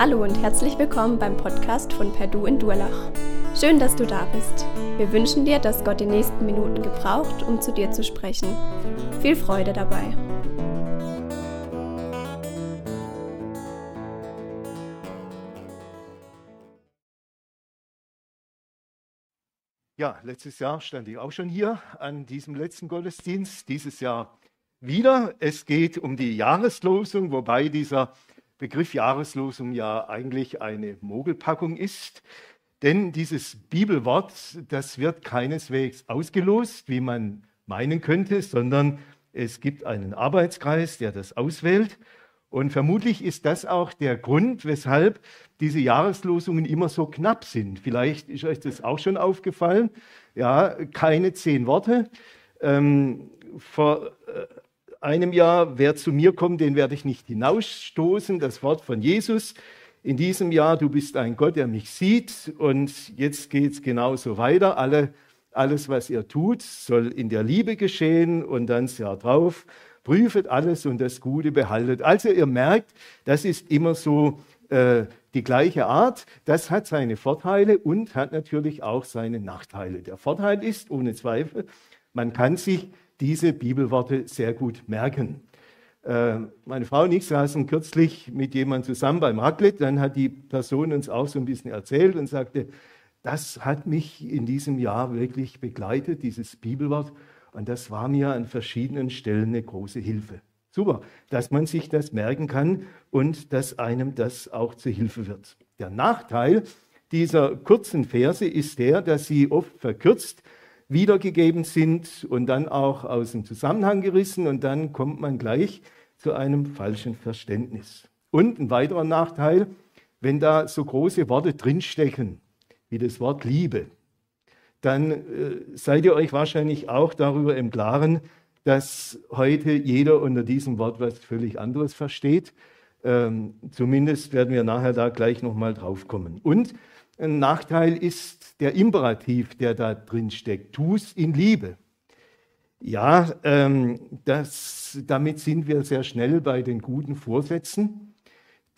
Hallo und herzlich willkommen beim Podcast von Perdu in Durlach. Schön, dass du da bist. Wir wünschen dir, dass Gott die nächsten Minuten gebraucht, um zu dir zu sprechen. Viel Freude dabei. Ja, letztes Jahr stand ich auch schon hier an diesem letzten Gottesdienst. Dieses Jahr wieder. Es geht um die Jahreslosung, wobei dieser Begriff Jahreslosung ja eigentlich eine Mogelpackung ist. Denn dieses Bibelwort, das wird keineswegs ausgelost, wie man meinen könnte, sondern es gibt einen Arbeitskreis, der das auswählt. Und vermutlich ist das auch der Grund, weshalb diese Jahreslosungen immer so knapp sind. Vielleicht ist euch das auch schon aufgefallen. Ja, keine zehn Worte. Ähm, vor äh, einem Jahr, wer zu mir kommt, den werde ich nicht hinausstoßen. Das Wort von Jesus. In diesem Jahr, du bist ein Gott, der mich sieht. Und jetzt geht es genauso weiter. Alle, alles, was ihr tut, soll in der Liebe geschehen. Und dann das Jahr drauf, prüfet alles und das Gute behaltet. Also ihr merkt, das ist immer so äh, die gleiche Art. Das hat seine Vorteile und hat natürlich auch seine Nachteile. Der Vorteil ist, ohne Zweifel, man kann sich diese Bibelworte sehr gut merken. Äh, meine Frau und ich saßen kürzlich mit jemandem zusammen beim Raclette. Dann hat die Person uns auch so ein bisschen erzählt und sagte, das hat mich in diesem Jahr wirklich begleitet, dieses Bibelwort. Und das war mir an verschiedenen Stellen eine große Hilfe. Super, dass man sich das merken kann und dass einem das auch zur Hilfe wird. Der Nachteil dieser kurzen Verse ist der, dass sie oft verkürzt wiedergegeben sind und dann auch aus dem Zusammenhang gerissen und dann kommt man gleich zu einem falschen Verständnis. Und ein weiterer Nachteil, wenn da so große Worte drinstecken, wie das Wort Liebe, dann äh, seid ihr euch wahrscheinlich auch darüber im Klaren, dass heute jeder unter diesem Wort was völlig anderes versteht. Ähm, zumindest werden wir nachher da gleich nochmal drauf kommen. Und ein Nachteil ist der Imperativ, der da drin steckt. Tu es in Liebe. Ja, ähm, das, damit sind wir sehr schnell bei den guten Vorsätzen,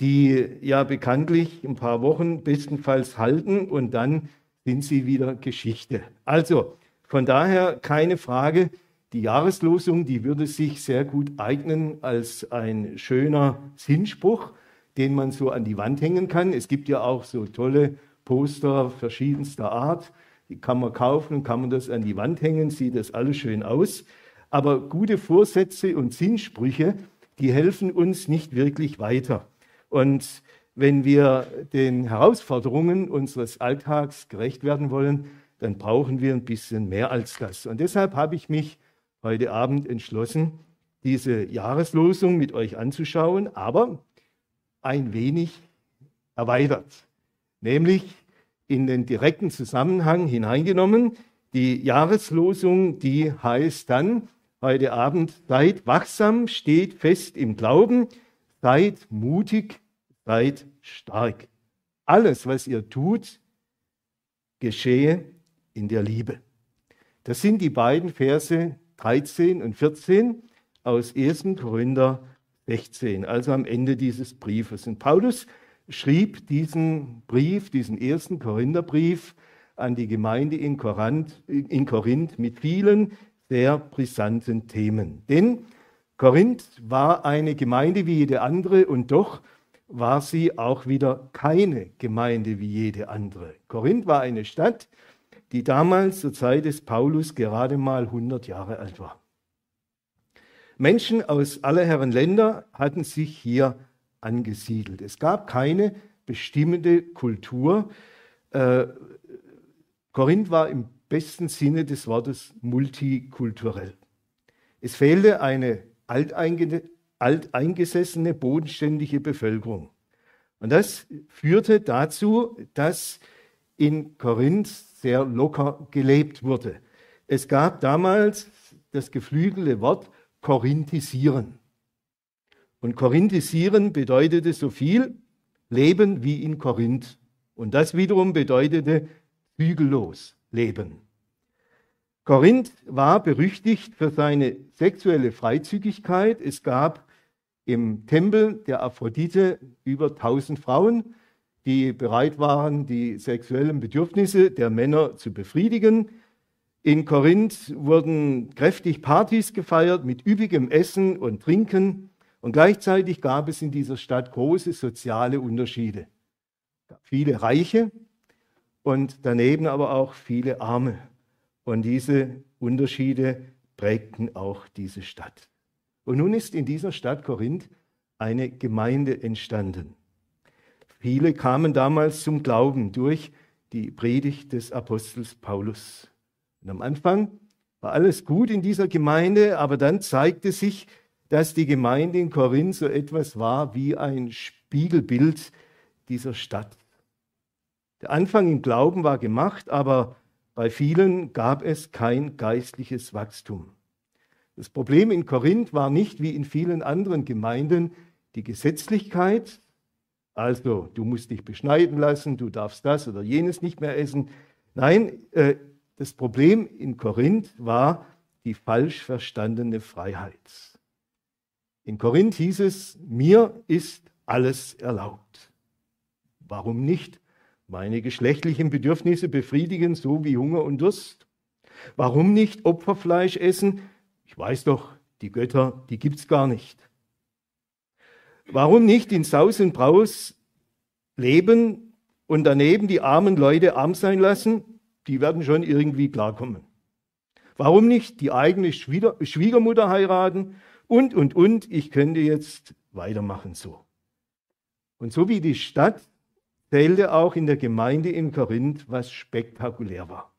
die ja bekanntlich ein paar Wochen bestenfalls halten und dann sind sie wieder Geschichte. Also von daher keine Frage, die Jahreslosung, die würde sich sehr gut eignen als ein schöner Sinnspruch, den man so an die Wand hängen kann. Es gibt ja auch so tolle Poster verschiedenster Art. Die kann man kaufen kann man das an die Wand hängen, sieht das alles schön aus. Aber gute Vorsätze und Sinnsprüche, die helfen uns nicht wirklich weiter. Und wenn wir den Herausforderungen unseres Alltags gerecht werden wollen, dann brauchen wir ein bisschen mehr als das. Und deshalb habe ich mich heute Abend entschlossen, diese Jahreslosung mit euch anzuschauen, aber ein wenig erweitert nämlich in den direkten Zusammenhang hineingenommen. Die Jahreslosung, die heißt dann heute Abend, seid wachsam, steht fest im Glauben, seid mutig, seid stark. Alles, was ihr tut, geschehe in der Liebe. Das sind die beiden Verse 13 und 14 aus 1. Korinther 16, also am Ende dieses Briefes. Und Paulus schrieb diesen Brief, diesen ersten Korintherbrief an die Gemeinde in Korinth, in Korinth mit vielen sehr brisanten Themen. Denn Korinth war eine Gemeinde wie jede andere und doch war sie auch wieder keine Gemeinde wie jede andere. Korinth war eine Stadt, die damals zur Zeit des Paulus gerade mal 100 Jahre alt war. Menschen aus aller Herren Länder hatten sich hier angesiedelt. Es gab keine bestimmende Kultur. Äh, Korinth war im besten Sinne des Wortes multikulturell. Es fehlte eine alteingesessene, bodenständige Bevölkerung. Und das führte dazu, dass in Korinth sehr locker gelebt wurde. Es gab damals das geflügelte Wort korinthisieren. Und korinthisieren bedeutete so viel, leben wie in Korinth. Und das wiederum bedeutete zügellos leben. Korinth war berüchtigt für seine sexuelle Freizügigkeit. Es gab im Tempel der Aphrodite über 1000 Frauen, die bereit waren, die sexuellen Bedürfnisse der Männer zu befriedigen. In Korinth wurden kräftig Partys gefeiert mit üppigem Essen und Trinken. Und gleichzeitig gab es in dieser Stadt große soziale Unterschiede. Viele Reiche und daneben aber auch viele Arme. Und diese Unterschiede prägten auch diese Stadt. Und nun ist in dieser Stadt Korinth eine Gemeinde entstanden. Viele kamen damals zum Glauben durch die Predigt des Apostels Paulus. Und am Anfang war alles gut in dieser Gemeinde, aber dann zeigte sich, dass die Gemeinde in Korinth so etwas war wie ein Spiegelbild dieser Stadt. Der Anfang im Glauben war gemacht, aber bei vielen gab es kein geistliches Wachstum. Das Problem in Korinth war nicht wie in vielen anderen Gemeinden die Gesetzlichkeit, also du musst dich beschneiden lassen, du darfst das oder jenes nicht mehr essen. Nein, äh, das Problem in Korinth war die falsch verstandene Freiheit. In Korinth hieß es, mir ist alles erlaubt. Warum nicht meine geschlechtlichen Bedürfnisse befriedigen, so wie Hunger und Durst? Warum nicht Opferfleisch essen? Ich weiß doch, die Götter, die gibt's gar nicht. Warum nicht in Saus und Braus leben und daneben die armen Leute arm sein lassen? Die werden schon irgendwie klarkommen. Warum nicht die eigene Schwiegermutter heiraten und, und, und. Ich könnte jetzt weitermachen so. Und so wie die Stadt zählte auch in der Gemeinde in Korinth, was spektakulär war.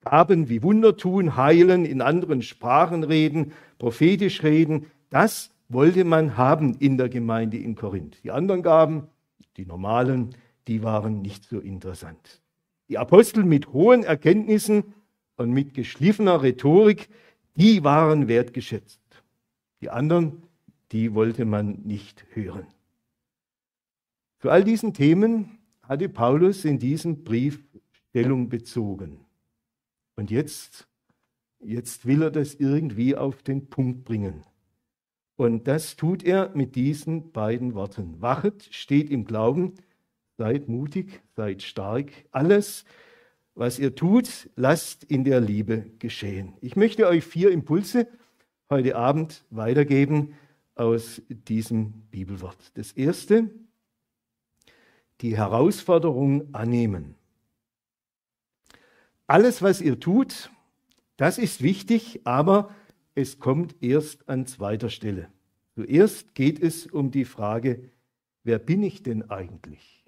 Gaben wie Wunder tun, heilen, in anderen Sprachen reden, prophetisch reden, das wollte man haben in der Gemeinde in Korinth. Die anderen Gaben, die normalen, die waren nicht so interessant. Die Apostel mit hohen Erkenntnissen und mit geschliffener Rhetorik, die waren wertgeschätzt. Die anderen, die wollte man nicht hören. Zu all diesen Themen hatte Paulus in diesem Brief Stellung bezogen. Und jetzt, jetzt will er das irgendwie auf den Punkt bringen. Und das tut er mit diesen beiden Worten. Wachet, steht im Glauben, seid mutig, seid stark. Alles, was ihr tut, lasst in der Liebe geschehen. Ich möchte euch vier Impulse heute Abend weitergeben aus diesem Bibelwort. Das erste, die Herausforderung annehmen. Alles, was ihr tut, das ist wichtig, aber es kommt erst an zweiter Stelle. Zuerst geht es um die Frage, wer bin ich denn eigentlich?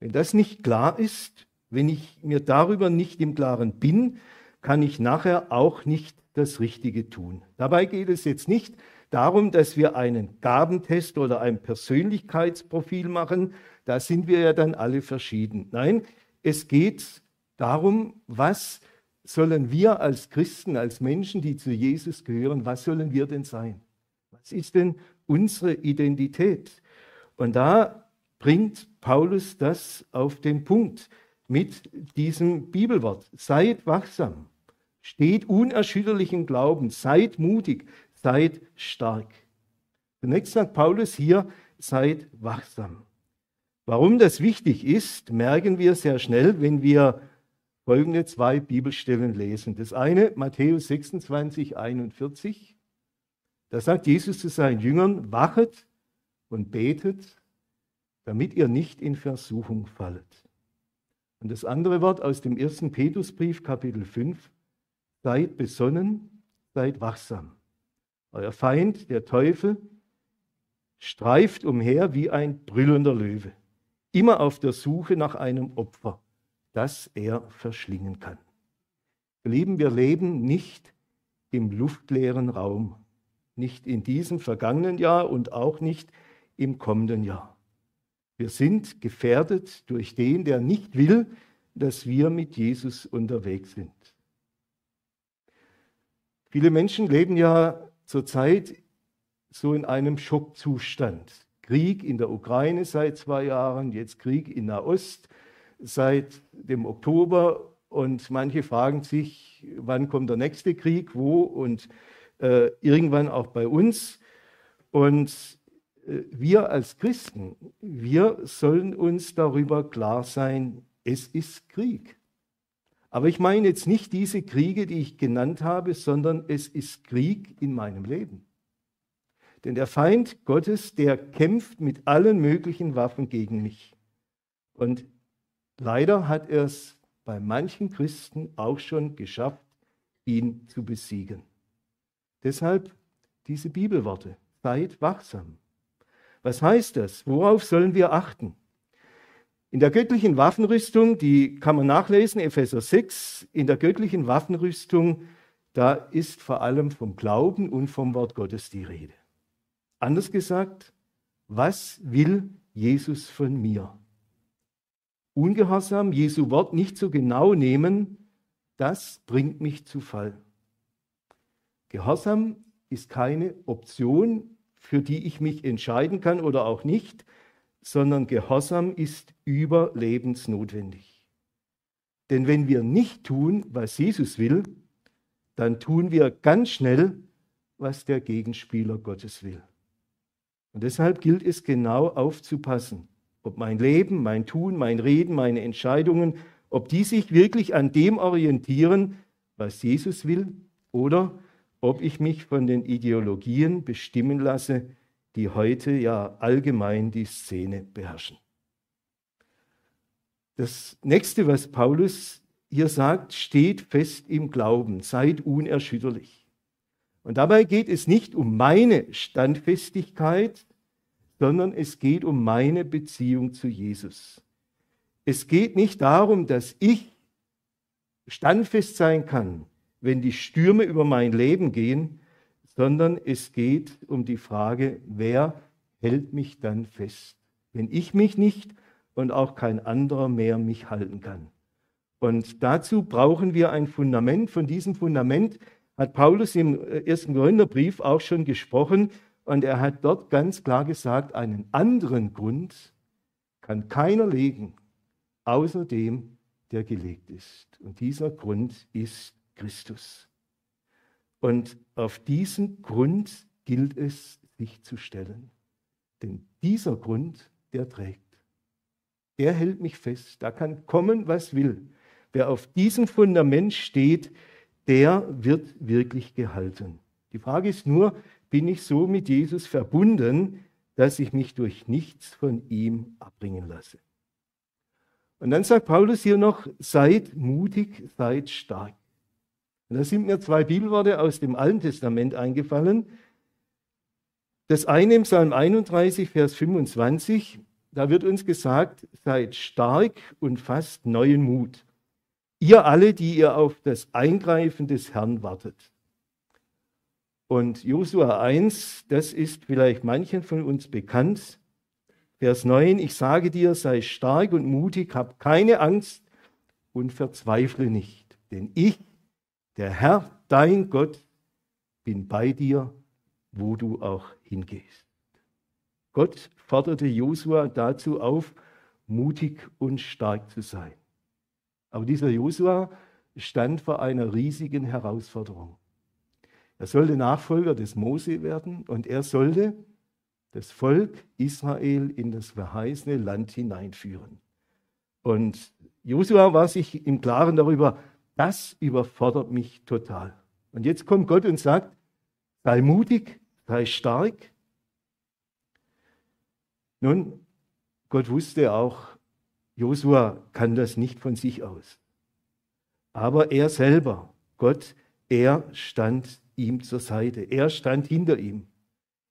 Wenn das nicht klar ist, wenn ich mir darüber nicht im Klaren bin, kann ich nachher auch nicht das Richtige tun. Dabei geht es jetzt nicht darum, dass wir einen Gabentest oder ein Persönlichkeitsprofil machen. Da sind wir ja dann alle verschieden. Nein, es geht darum, was sollen wir als Christen, als Menschen, die zu Jesus gehören, was sollen wir denn sein? Was ist denn unsere Identität? Und da bringt Paulus das auf den Punkt mit diesem Bibelwort. Seid wachsam. Steht unerschütterlich im Glauben, seid mutig, seid stark. Zunächst sagt Paulus hier, seid wachsam. Warum das wichtig ist, merken wir sehr schnell, wenn wir folgende zwei Bibelstellen lesen. Das eine, Matthäus 26, 41. Da sagt Jesus zu seinen Jüngern, wachet und betet, damit ihr nicht in Versuchung fallet. Und das andere Wort aus dem ersten Petrusbrief, Kapitel 5, Seid besonnen, seid wachsam. Euer Feind, der Teufel, streift umher wie ein brüllender Löwe, immer auf der Suche nach einem Opfer, das er verschlingen kann. Lieben, wir leben nicht im luftleeren Raum, nicht in diesem vergangenen Jahr und auch nicht im kommenden Jahr. Wir sind gefährdet durch den, der nicht will, dass wir mit Jesus unterwegs sind. Viele Menschen leben ja zurzeit so in einem Schockzustand. Krieg in der Ukraine seit zwei Jahren, jetzt Krieg in Nahost seit dem Oktober und manche fragen sich, wann kommt der nächste Krieg, wo und äh, irgendwann auch bei uns. Und äh, wir als Christen, wir sollen uns darüber klar sein, es ist Krieg. Aber ich meine jetzt nicht diese Kriege, die ich genannt habe, sondern es ist Krieg in meinem Leben. Denn der Feind Gottes, der kämpft mit allen möglichen Waffen gegen mich. Und leider hat er es bei manchen Christen auch schon geschafft, ihn zu besiegen. Deshalb diese Bibelworte. Seid wachsam. Was heißt das? Worauf sollen wir achten? In der göttlichen Waffenrüstung, die kann man nachlesen, Epheser 6, in der göttlichen Waffenrüstung, da ist vor allem vom Glauben und vom Wort Gottes die Rede. Anders gesagt, was will Jesus von mir? Ungehorsam, Jesu Wort nicht so genau nehmen, das bringt mich zu Fall. Gehorsam ist keine Option, für die ich mich entscheiden kann oder auch nicht, sondern Gehorsam ist überlebensnotwendig. Denn wenn wir nicht tun, was Jesus will, dann tun wir ganz schnell, was der Gegenspieler Gottes will. Und deshalb gilt es genau aufzupassen, ob mein Leben, mein Tun, mein Reden, meine Entscheidungen, ob die sich wirklich an dem orientieren, was Jesus will, oder ob ich mich von den Ideologien bestimmen lasse, die heute ja allgemein die Szene beherrschen. Das nächste, was Paulus hier sagt, steht fest im Glauben, seid unerschütterlich. Und dabei geht es nicht um meine Standfestigkeit, sondern es geht um meine Beziehung zu Jesus. Es geht nicht darum, dass ich standfest sein kann, wenn die Stürme über mein Leben gehen, sondern es geht um die Frage, wer hält mich dann fest, wenn ich mich nicht und auch kein anderer mehr mich halten kann. Und dazu brauchen wir ein Fundament. Von diesem Fundament hat Paulus im äh, ersten Korintherbrief auch schon gesprochen. Und er hat dort ganz klar gesagt, einen anderen Grund kann keiner legen, außer dem, der gelegt ist. Und dieser Grund ist Christus. Und auf diesen Grund gilt es, sich zu stellen. Denn dieser Grund, der trägt. Er hält mich fest. Da kann kommen, was will. Wer auf diesem Fundament steht, der wird wirklich gehalten. Die Frage ist nur, bin ich so mit Jesus verbunden, dass ich mich durch nichts von ihm abbringen lasse? Und dann sagt Paulus hier noch, seid mutig, seid stark. Und da sind mir zwei Bibelworte aus dem Alten Testament eingefallen. Das eine im Psalm 31, Vers 25, da wird uns gesagt, seid stark und fasst neuen Mut. Ihr alle, die ihr auf das Eingreifen des Herrn wartet. Und Josua 1, das ist vielleicht manchen von uns bekannt. Vers 9, ich sage dir, sei stark und mutig, hab keine Angst und verzweifle nicht, denn ich der Herr, dein Gott, bin bei dir, wo du auch hingehst. Gott forderte Josua dazu auf, mutig und stark zu sein. Aber dieser Josua stand vor einer riesigen Herausforderung. Er sollte Nachfolger des Mose werden und er sollte das Volk Israel in das verheißene Land hineinführen. Und Josua war sich im Klaren darüber, das überfordert mich total. Und jetzt kommt Gott und sagt, sei mutig, sei stark. Nun, Gott wusste auch, Josua kann das nicht von sich aus. Aber er selber, Gott, er stand ihm zur Seite. Er stand hinter ihm.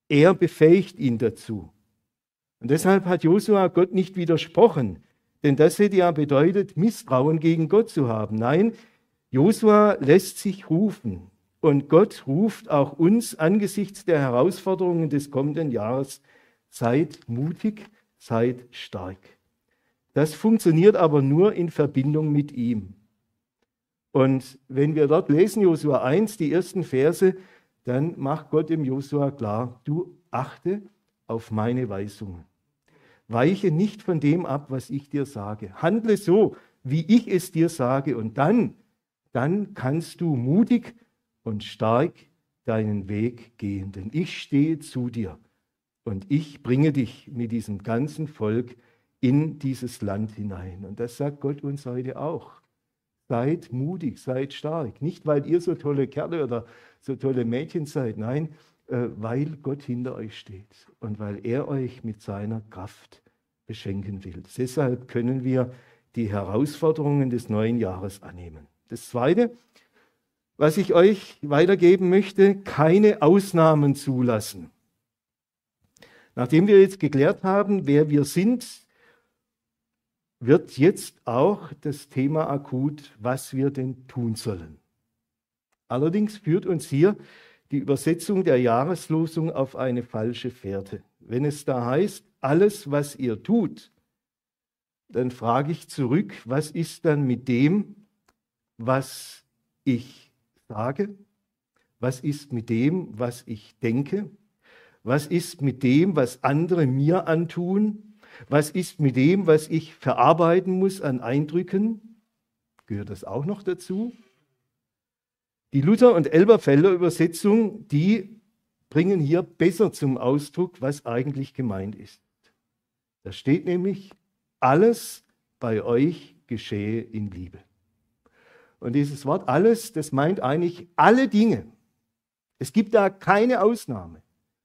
Er befähigt ihn dazu. Und deshalb hat Josua Gott nicht widersprochen, denn das hätte ja bedeutet, Misstrauen gegen Gott zu haben. Nein, Josua lässt sich rufen und Gott ruft auch uns angesichts der Herausforderungen des kommenden Jahres, seid mutig, seid stark. Das funktioniert aber nur in Verbindung mit ihm. Und wenn wir dort lesen, Josua 1, die ersten Verse, dann macht Gott dem Josua klar, du achte auf meine Weisungen. Weiche nicht von dem ab, was ich dir sage. Handle so, wie ich es dir sage. Und dann dann kannst du mutig und stark deinen Weg gehen, denn ich stehe zu dir und ich bringe dich mit diesem ganzen Volk in dieses Land hinein. Und das sagt Gott uns heute auch. Seid mutig, seid stark. Nicht, weil ihr so tolle Kerle oder so tolle Mädchen seid, nein, äh, weil Gott hinter euch steht und weil er euch mit seiner Kraft beschenken will. Deshalb können wir die Herausforderungen des neuen Jahres annehmen. Das Zweite, was ich euch weitergeben möchte, keine Ausnahmen zulassen. Nachdem wir jetzt geklärt haben, wer wir sind, wird jetzt auch das Thema akut, was wir denn tun sollen. Allerdings führt uns hier die Übersetzung der Jahreslosung auf eine falsche Fährte. Wenn es da heißt, alles, was ihr tut, dann frage ich zurück, was ist dann mit dem, was ich sage? Was ist mit dem, was ich denke? Was ist mit dem, was andere mir antun? Was ist mit dem, was ich verarbeiten muss an Eindrücken? Gehört das auch noch dazu? Die Luther- und Elberfelder Übersetzung, die bringen hier besser zum Ausdruck, was eigentlich gemeint ist. Da steht nämlich, alles bei euch geschehe in Liebe. Und dieses Wort alles, das meint eigentlich alle Dinge. Es gibt da keine Ausnahme,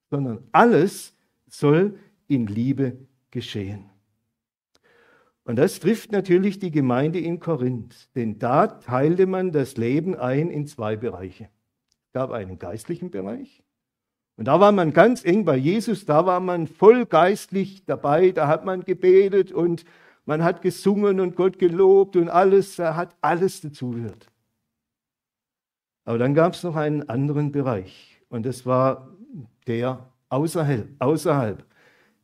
sondern alles soll in Liebe geschehen. Und das trifft natürlich die Gemeinde in Korinth, denn da teilte man das Leben ein in zwei Bereiche. Es gab einen geistlichen Bereich und da war man ganz eng bei Jesus, da war man voll geistlich dabei, da hat man gebetet und man hat gesungen und Gott gelobt und alles, er hat alles dazugehört. Aber dann gab es noch einen anderen Bereich und das war der außerhalb, außerhalb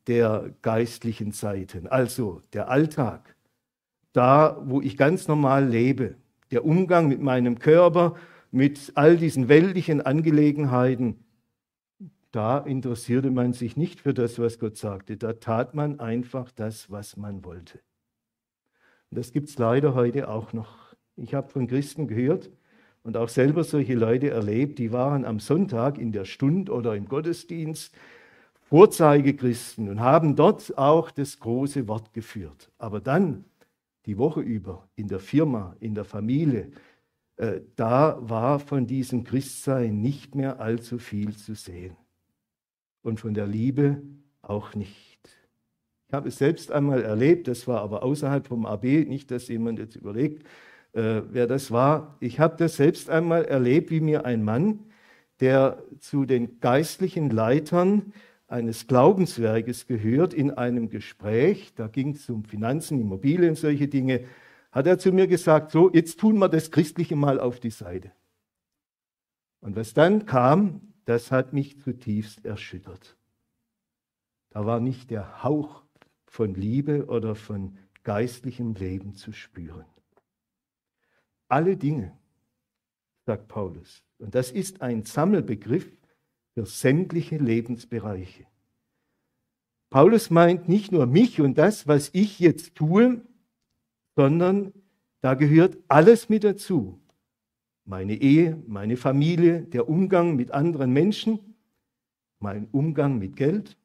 der geistlichen Zeiten, also der Alltag, da, wo ich ganz normal lebe, der Umgang mit meinem Körper, mit all diesen weltlichen Angelegenheiten, da interessierte man sich nicht für das, was Gott sagte. Da tat man einfach das, was man wollte. Das gibt es leider heute auch noch. Ich habe von Christen gehört und auch selber solche Leute erlebt, die waren am Sonntag in der Stund oder im Gottesdienst Vorzeigechristen und haben dort auch das große Wort geführt. Aber dann, die Woche über, in der Firma, in der Familie, äh, da war von diesem Christsein nicht mehr allzu viel zu sehen. Und von der Liebe auch nicht. Habe es selbst einmal erlebt, das war aber außerhalb vom AB, nicht, dass jemand jetzt überlegt, äh, wer das war. Ich habe das selbst einmal erlebt, wie mir ein Mann, der zu den geistlichen Leitern eines Glaubenswerkes gehört in einem Gespräch, da ging es um Finanzen, Immobilien, solche Dinge, hat er zu mir gesagt, so, jetzt tun wir das Christliche mal auf die Seite. Und was dann kam, das hat mich zutiefst erschüttert. Da war nicht der Hauch von Liebe oder von geistlichem Leben zu spüren. Alle Dinge, sagt Paulus, und das ist ein Sammelbegriff, für sämtliche Lebensbereiche. Paulus meint nicht nur mich und das, was ich jetzt tue, sondern da gehört alles mit dazu. Meine Ehe, meine Familie, der Umgang mit anderen Menschen, mein Umgang mit Geld,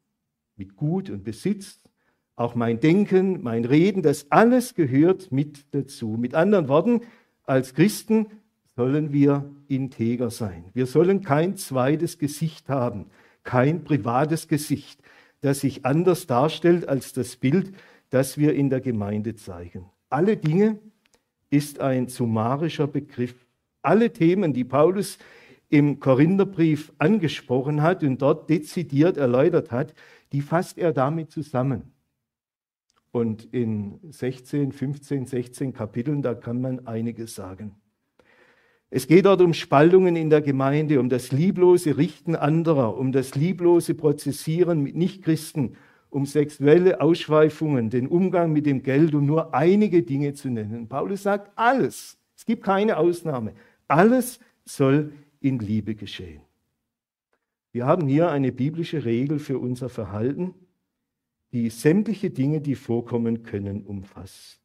mit Gut und Besitz, auch mein Denken, mein Reden, das alles gehört mit dazu. Mit anderen Worten, als Christen sollen wir integer sein. Wir sollen kein zweites Gesicht haben, kein privates Gesicht, das sich anders darstellt als das Bild, das wir in der Gemeinde zeigen. Alle Dinge ist ein summarischer Begriff. Alle Themen, die Paulus im Korintherbrief angesprochen hat und dort dezidiert erläutert hat, die fasst er damit zusammen. Und in 16, 15, 16 Kapiteln, da kann man einiges sagen. Es geht dort um Spaltungen in der Gemeinde, um das lieblose Richten anderer, um das lieblose Prozessieren mit Nichtchristen, um sexuelle Ausschweifungen, den Umgang mit dem Geld, um nur einige Dinge zu nennen. Paulus sagt alles. Es gibt keine Ausnahme. Alles soll in Liebe geschehen. Wir haben hier eine biblische Regel für unser Verhalten, die sämtliche Dinge, die vorkommen können, umfasst.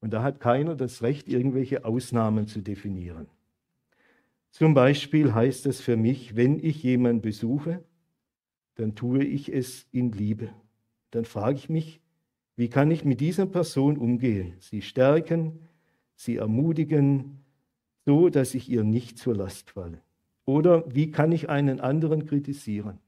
Und da hat keiner das Recht, irgendwelche Ausnahmen zu definieren. Zum Beispiel heißt es für mich, wenn ich jemanden besuche, dann tue ich es in Liebe. Dann frage ich mich, wie kann ich mit dieser Person umgehen? Sie stärken, sie ermutigen, so dass ich ihr nicht zur Last falle. Oder wie kann ich einen anderen kritisieren?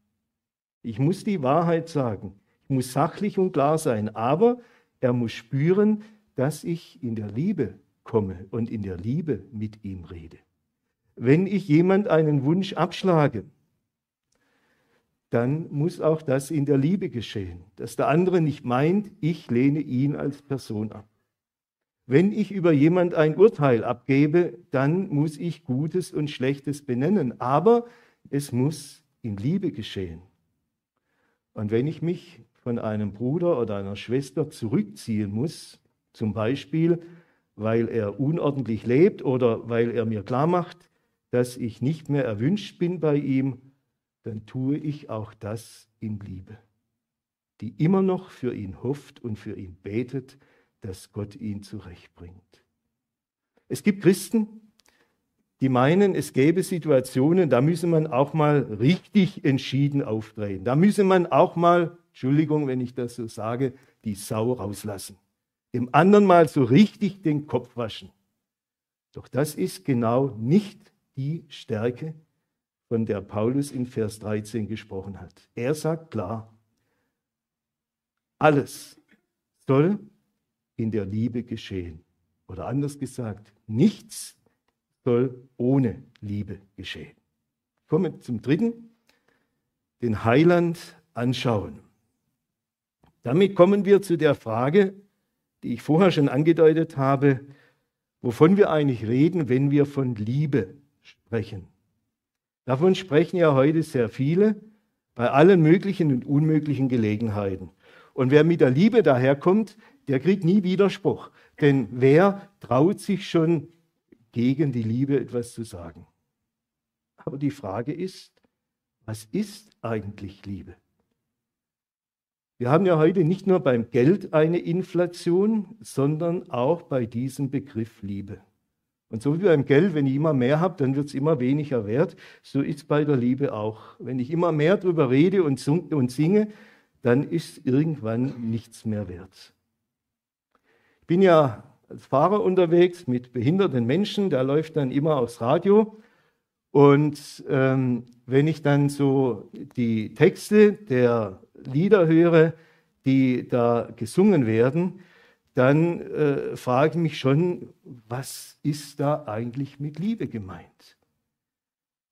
Ich muss die Wahrheit sagen. Muss sachlich und klar sein. Aber er muss spüren, dass ich in der Liebe komme und in der Liebe mit ihm rede. Wenn ich jemand einen Wunsch abschlage, dann muss auch das in der Liebe geschehen, dass der andere nicht meint, ich lehne ihn als Person ab. Wenn ich über jemand ein Urteil abgebe, dann muss ich Gutes und Schlechtes benennen, aber es muss in Liebe geschehen. Und wenn ich mich von einem Bruder oder einer Schwester zurückziehen muss, zum Beispiel, weil er unordentlich lebt oder weil er mir klar macht, dass ich nicht mehr erwünscht bin bei ihm, dann tue ich auch das in Liebe, die immer noch für ihn hofft und für ihn betet, dass Gott ihn zurechtbringt. Es gibt Christen, die meinen, es gäbe Situationen, da müsse man auch mal richtig entschieden auftreten. Da müsse man auch mal, Entschuldigung, wenn ich das so sage, die Sau rauslassen. Dem anderen mal so richtig den Kopf waschen. Doch das ist genau nicht die Stärke, von der Paulus in Vers 13 gesprochen hat. Er sagt klar, alles soll in der Liebe geschehen. Oder anders gesagt, nichts soll ohne Liebe geschehen. Kommen zum dritten, den Heiland anschauen. Damit kommen wir zu der Frage, die ich vorher schon angedeutet habe, wovon wir eigentlich reden, wenn wir von Liebe sprechen. Davon sprechen ja heute sehr viele bei allen möglichen und unmöglichen Gelegenheiten. Und wer mit der Liebe daherkommt, der kriegt nie Widerspruch. Denn wer traut sich schon gegen die Liebe etwas zu sagen? Aber die Frage ist, was ist eigentlich Liebe? Wir haben ja heute nicht nur beim Geld eine Inflation, sondern auch bei diesem Begriff Liebe. Und so wie beim Geld, wenn ich immer mehr habe, dann wird es immer weniger wert. So ist es bei der Liebe auch. Wenn ich immer mehr darüber rede und singe, dann ist irgendwann nichts mehr wert. Ich bin ja als Fahrer unterwegs mit behinderten Menschen, da läuft dann immer aufs Radio. Und ähm, wenn ich dann so die Texte der Lieder höre, die da gesungen werden, dann äh, frage ich mich schon, was ist da eigentlich mit Liebe gemeint?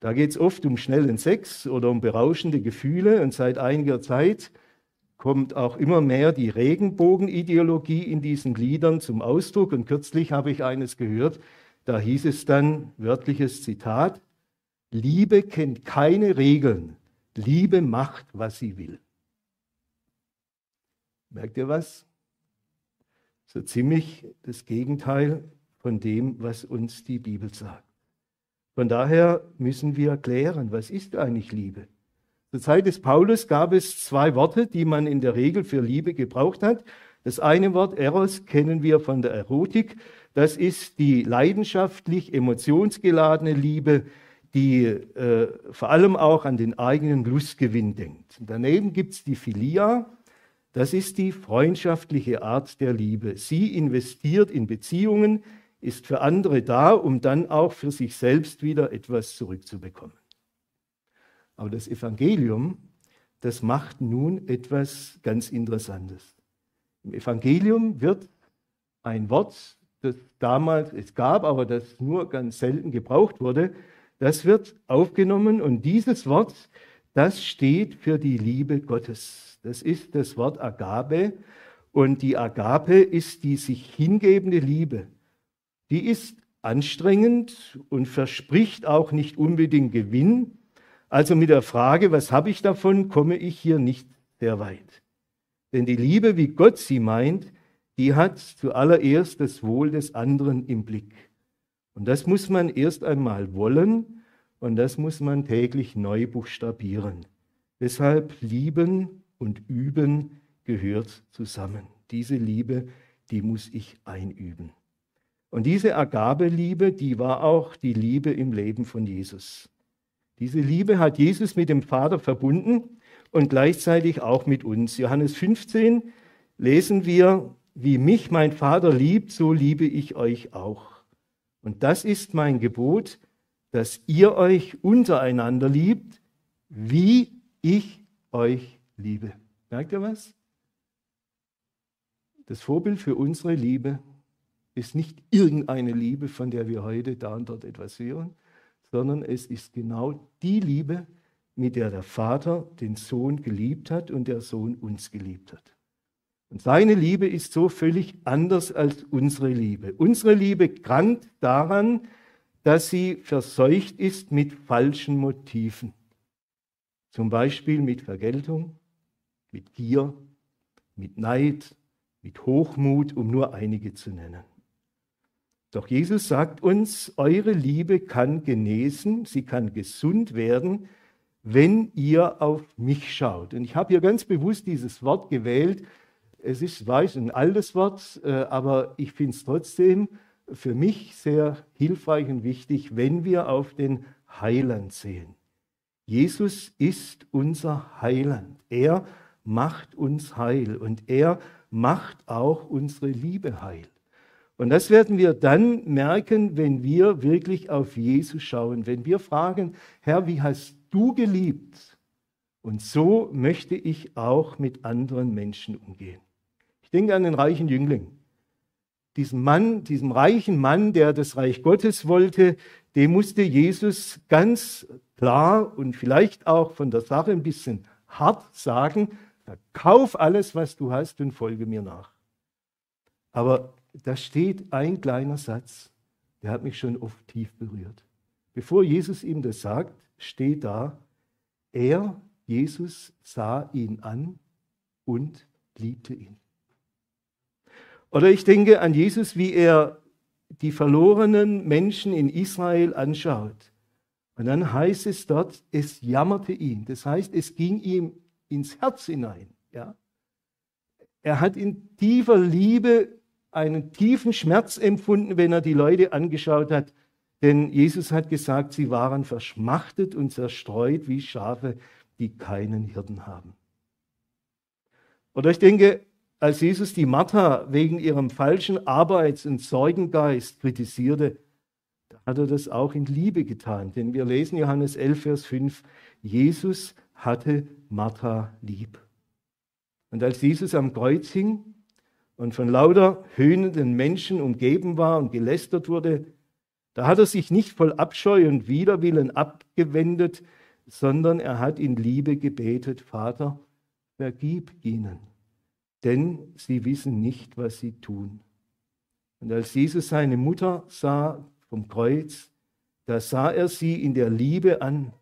Da geht es oft um schnellen Sex oder um berauschende Gefühle und seit einiger Zeit kommt auch immer mehr die Regenbogenideologie in diesen Liedern zum Ausdruck. Und kürzlich habe ich eines gehört, da hieß es dann, wörtliches Zitat, Liebe kennt keine Regeln, Liebe macht, was sie will. Merkt ihr was? So ziemlich das Gegenteil von dem, was uns die Bibel sagt. Von daher müssen wir klären, was ist eigentlich Liebe? Zur Zeit des Paulus gab es zwei Worte, die man in der Regel für Liebe gebraucht hat. Das eine Wort, Eros, kennen wir von der Erotik. Das ist die leidenschaftlich emotionsgeladene Liebe, die äh, vor allem auch an den eigenen Lustgewinn denkt. Daneben gibt es die Philia. Das ist die freundschaftliche Art der Liebe. Sie investiert in Beziehungen, ist für andere da, um dann auch für sich selbst wieder etwas zurückzubekommen. Aber das Evangelium, das macht nun etwas ganz Interessantes. Im Evangelium wird ein Wort, das damals es gab, aber das nur ganz selten gebraucht wurde, das wird aufgenommen und dieses Wort, das steht für die Liebe Gottes. Das ist das Wort Agape und die Agape ist die sich hingebende Liebe. Die ist anstrengend und verspricht auch nicht unbedingt Gewinn, also mit der Frage, was habe ich davon, komme ich hier nicht sehr weit. Denn die Liebe, wie Gott sie meint, die hat zuallererst das Wohl des anderen im Blick. Und das muss man erst einmal wollen und das muss man täglich neu buchstabieren. Deshalb lieben und üben gehört zusammen. Diese Liebe, die muss ich einüben. Und diese Agabeliebe, die war auch die Liebe im Leben von Jesus. Diese Liebe hat Jesus mit dem Vater verbunden und gleichzeitig auch mit uns. Johannes 15 lesen wir, wie mich mein Vater liebt, so liebe ich euch auch. Und das ist mein Gebot, dass ihr euch untereinander liebt, wie ich euch liebe. Merkt ihr was? Das Vorbild für unsere Liebe ist nicht irgendeine Liebe, von der wir heute da und dort etwas hören, sondern es ist genau die Liebe, mit der der Vater den Sohn geliebt hat und der Sohn uns geliebt hat. Und seine Liebe ist so völlig anders als unsere Liebe. Unsere Liebe krankt daran, dass sie verseucht ist mit falschen Motiven. Zum Beispiel mit Vergeltung, mit Gier, mit Neid, mit Hochmut, um nur einige zu nennen. Doch Jesus sagt uns, eure Liebe kann genesen, sie kann gesund werden, wenn ihr auf mich schaut. Und ich habe hier ganz bewusst dieses Wort gewählt. Es ist, weiß, ein altes Wort, äh, aber ich finde es trotzdem für mich sehr hilfreich und wichtig, wenn wir auf den Heiland sehen. Jesus ist unser Heiland. Er macht uns heil und er macht auch unsere Liebe heil. Und das werden wir dann merken, wenn wir wirklich auf Jesus schauen, wenn wir fragen, Herr, wie hast du geliebt? Und so möchte ich auch mit anderen Menschen umgehen. Ich denke an den reichen Jüngling. Diesen Mann, diesem reichen Mann, der das Reich Gottes wollte, dem musste Jesus ganz klar und vielleicht auch von der Sache ein bisschen hart sagen, verkauf alles, was du hast und folge mir nach. Aber da steht ein kleiner Satz, der hat mich schon oft tief berührt. Bevor Jesus ihm das sagt, steht da, er, Jesus, sah ihn an und liebte ihn. Oder ich denke an Jesus, wie er die verlorenen Menschen in Israel anschaut. Und dann heißt es dort, es jammerte ihn. Das heißt, es ging ihm ins Herz hinein. Ja? Er hat in tiefer Liebe einen tiefen Schmerz empfunden, wenn er die Leute angeschaut hat. Denn Jesus hat gesagt, sie waren verschmachtet und zerstreut wie Schafe, die keinen Hirten haben. Oder ich denke, als Jesus die Martha wegen ihrem falschen Arbeits- und Sorgengeist kritisierte, da hat er das auch in Liebe getan. Denn wir lesen Johannes 11, Vers 5, Jesus hatte Martha lieb. Und als Jesus am Kreuz hing, und von lauter höhnenden Menschen umgeben war und gelästert wurde, da hat er sich nicht voll Abscheu und Widerwillen abgewendet, sondern er hat in Liebe gebetet, Vater, vergib ihnen, denn sie wissen nicht, was sie tun. Und als Jesus seine Mutter sah vom Kreuz, da sah er sie in der Liebe an,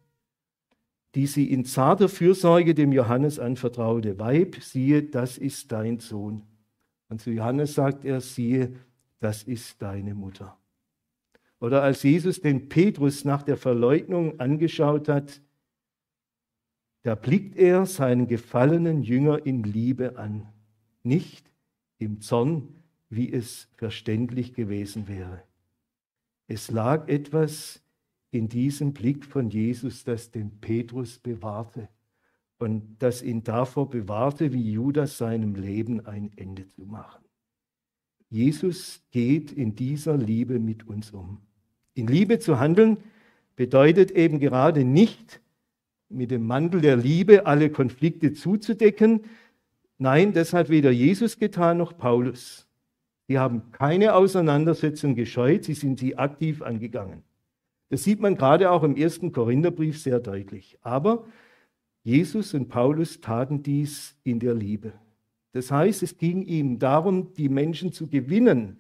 die sie in zarter Fürsorge dem Johannes anvertraute. Weib, siehe, das ist dein Sohn. Und zu Johannes sagt er, siehe, das ist deine Mutter. Oder als Jesus den Petrus nach der Verleugnung angeschaut hat, da blickt er seinen gefallenen Jünger in Liebe an, nicht im Zorn, wie es verständlich gewesen wäre. Es lag etwas in diesem Blick von Jesus, das den Petrus bewahrte und das ihn davor bewahrte, wie Judas seinem Leben ein Ende zu machen. Jesus geht in dieser Liebe mit uns um. In Liebe zu handeln bedeutet eben gerade nicht, mit dem Mantel der Liebe alle Konflikte zuzudecken. Nein, das hat weder Jesus getan noch Paulus. Sie haben keine Auseinandersetzung gescheut, sie sind sie aktiv angegangen. Das sieht man gerade auch im ersten Korintherbrief sehr deutlich. Aber Jesus und Paulus taten dies in der Liebe. Das heißt, es ging ihm darum, die Menschen zu gewinnen,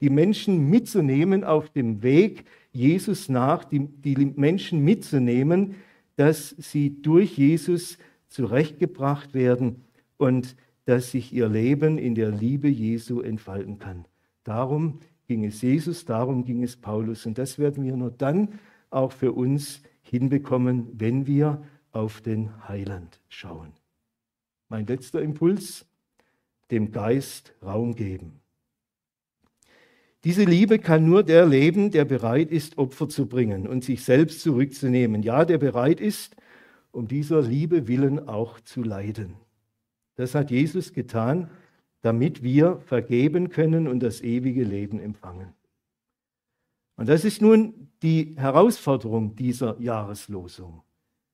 die Menschen mitzunehmen auf dem Weg Jesus nach, die, die Menschen mitzunehmen, dass sie durch Jesus zurechtgebracht werden und dass sich ihr Leben in der Liebe Jesu entfalten kann. Darum ging es Jesus, darum ging es Paulus. Und das werden wir nur dann auch für uns hinbekommen, wenn wir auf den Heiland schauen. Mein letzter Impuls, dem Geist Raum geben. Diese Liebe kann nur der leben, der bereit ist, Opfer zu bringen und sich selbst zurückzunehmen. Ja, der bereit ist, um dieser Liebe willen auch zu leiden. Das hat Jesus getan, damit wir vergeben können und das ewige Leben empfangen. Und das ist nun die Herausforderung dieser Jahreslosung.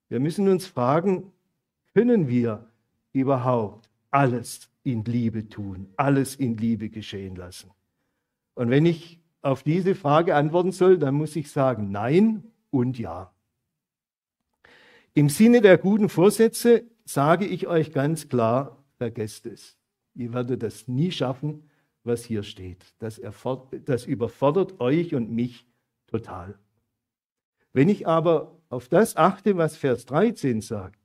Wir müssen uns fragen, können wir überhaupt alles in Liebe tun, alles in Liebe geschehen lassen? Und wenn ich auf diese Frage antworten soll, dann muss ich sagen Nein und Ja. Im Sinne der guten Vorsätze sage ich euch ganz klar, vergesst es. Ihr werdet das nie schaffen, was hier steht. Das, das überfordert euch und mich total. Wenn ich aber auf das achte, was Vers 13 sagt,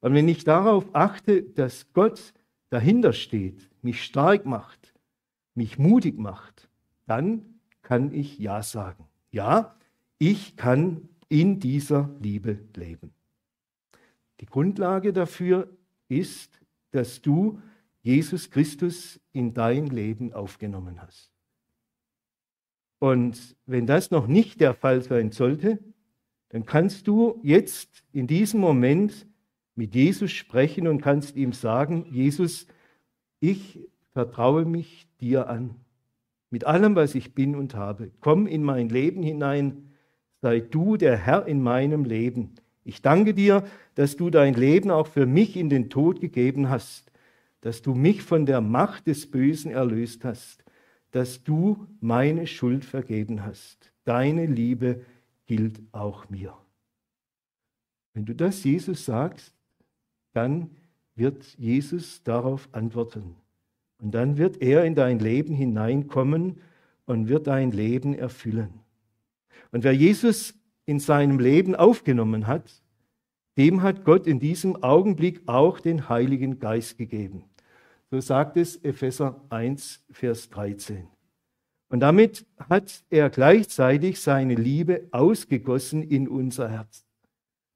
und wenn ich darauf achte, dass Gott dahinter steht, mich stark macht, mich mutig macht, dann kann ich Ja sagen. Ja, ich kann in dieser Liebe leben. Die Grundlage dafür ist, dass du Jesus Christus in dein Leben aufgenommen hast. Und wenn das noch nicht der Fall sein sollte, dann kannst du jetzt in diesem Moment mit Jesus sprechen und kannst ihm sagen, Jesus, ich vertraue mich dir an. Mit allem, was ich bin und habe. Komm in mein Leben hinein, sei du der Herr in meinem Leben. Ich danke dir, dass du dein Leben auch für mich in den Tod gegeben hast, dass du mich von der Macht des Bösen erlöst hast, dass du meine Schuld vergeben hast. Deine Liebe gilt auch mir. Wenn du das Jesus sagst, dann wird Jesus darauf antworten. Und dann wird er in dein Leben hineinkommen und wird dein Leben erfüllen. Und wer Jesus in seinem Leben aufgenommen hat, dem hat Gott in diesem Augenblick auch den Heiligen Geist gegeben. So sagt es Epheser 1, Vers 13. Und damit hat er gleichzeitig seine Liebe ausgegossen in unser Herz.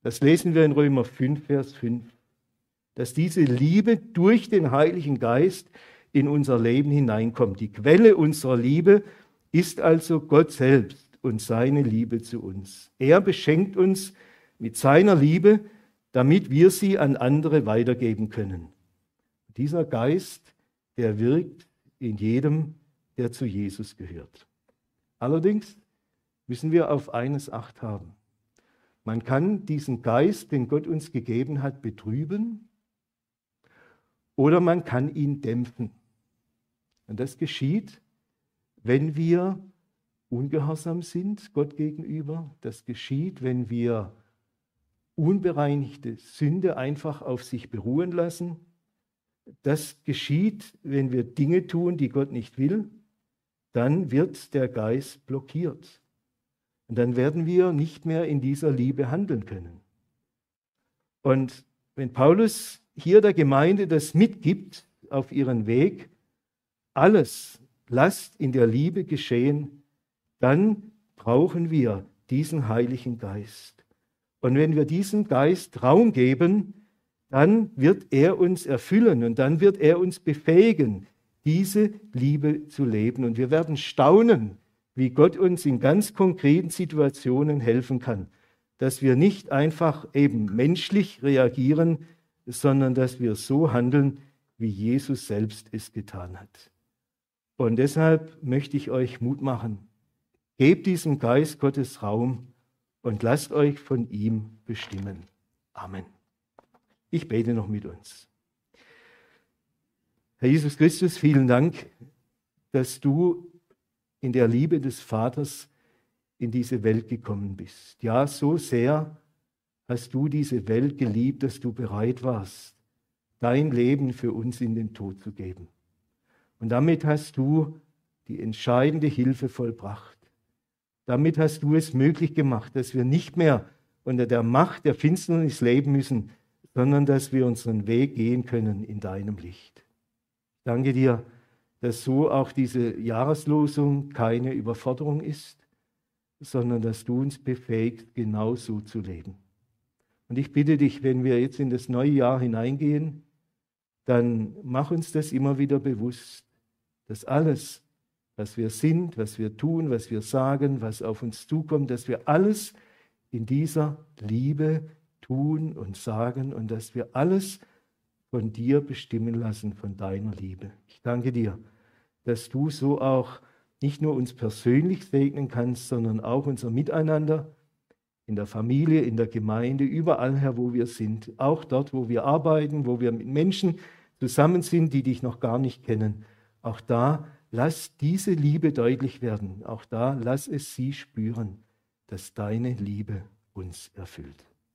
Das lesen wir in Römer 5, Vers 5. Dass diese Liebe durch den Heiligen Geist in unser Leben hineinkommt. Die Quelle unserer Liebe ist also Gott selbst und seine Liebe zu uns. Er beschenkt uns mit seiner Liebe, damit wir sie an andere weitergeben können. Dieser Geist, der wirkt in jedem, der zu Jesus gehört. Allerdings müssen wir auf eines acht haben. Man kann diesen Geist, den Gott uns gegeben hat, betrüben oder man kann ihn dämpfen. Und das geschieht, wenn wir ungehorsam sind Gott gegenüber. Das geschieht, wenn wir unbereinigte Sünde einfach auf sich beruhen lassen. Das geschieht, wenn wir Dinge tun, die Gott nicht will. Dann wird der Geist blockiert. Und dann werden wir nicht mehr in dieser Liebe handeln können. Und wenn Paulus hier der Gemeinde das mitgibt auf ihren Weg, alles lasst in der Liebe geschehen, dann brauchen wir diesen Heiligen Geist. Und wenn wir diesem Geist Raum geben, dann wird er uns erfüllen und dann wird er uns befähigen, diese Liebe zu leben. Und wir werden staunen, wie Gott uns in ganz konkreten Situationen helfen kann, dass wir nicht einfach eben menschlich reagieren, sondern dass wir so handeln, wie Jesus selbst es getan hat. Und deshalb möchte ich euch Mut machen, Gebt diesem Geist Gottes Raum und lasst euch von ihm bestimmen. Amen. Ich bete noch mit uns. Herr Jesus Christus, vielen Dank, dass du in der Liebe des Vaters in diese Welt gekommen bist. Ja, so sehr hast du diese Welt geliebt, dass du bereit warst, dein Leben für uns in den Tod zu geben. Und damit hast du die entscheidende Hilfe vollbracht damit hast du es möglich gemacht, dass wir nicht mehr unter der Macht der Finsternis leben müssen, sondern dass wir unseren Weg gehen können in deinem Licht. Danke dir, dass so auch diese Jahreslosung keine Überforderung ist, sondern dass du uns befähigt, genau so zu leben. Und ich bitte dich, wenn wir jetzt in das neue Jahr hineingehen, dann mach uns das immer wieder bewusst, dass alles, was wir sind, was wir tun, was wir sagen, was auf uns zukommt, dass wir alles in dieser Liebe tun und sagen und dass wir alles von dir bestimmen lassen, von deiner Liebe. Ich danke dir, dass du so auch nicht nur uns persönlich segnen kannst, sondern auch unser Miteinander in der Familie, in der Gemeinde, überall her, wo wir sind, auch dort, wo wir arbeiten, wo wir mit Menschen zusammen sind, die dich noch gar nicht kennen. Auch da lass diese Liebe deutlich werden. Auch da lass es sie spüren, dass deine Liebe uns erfüllt.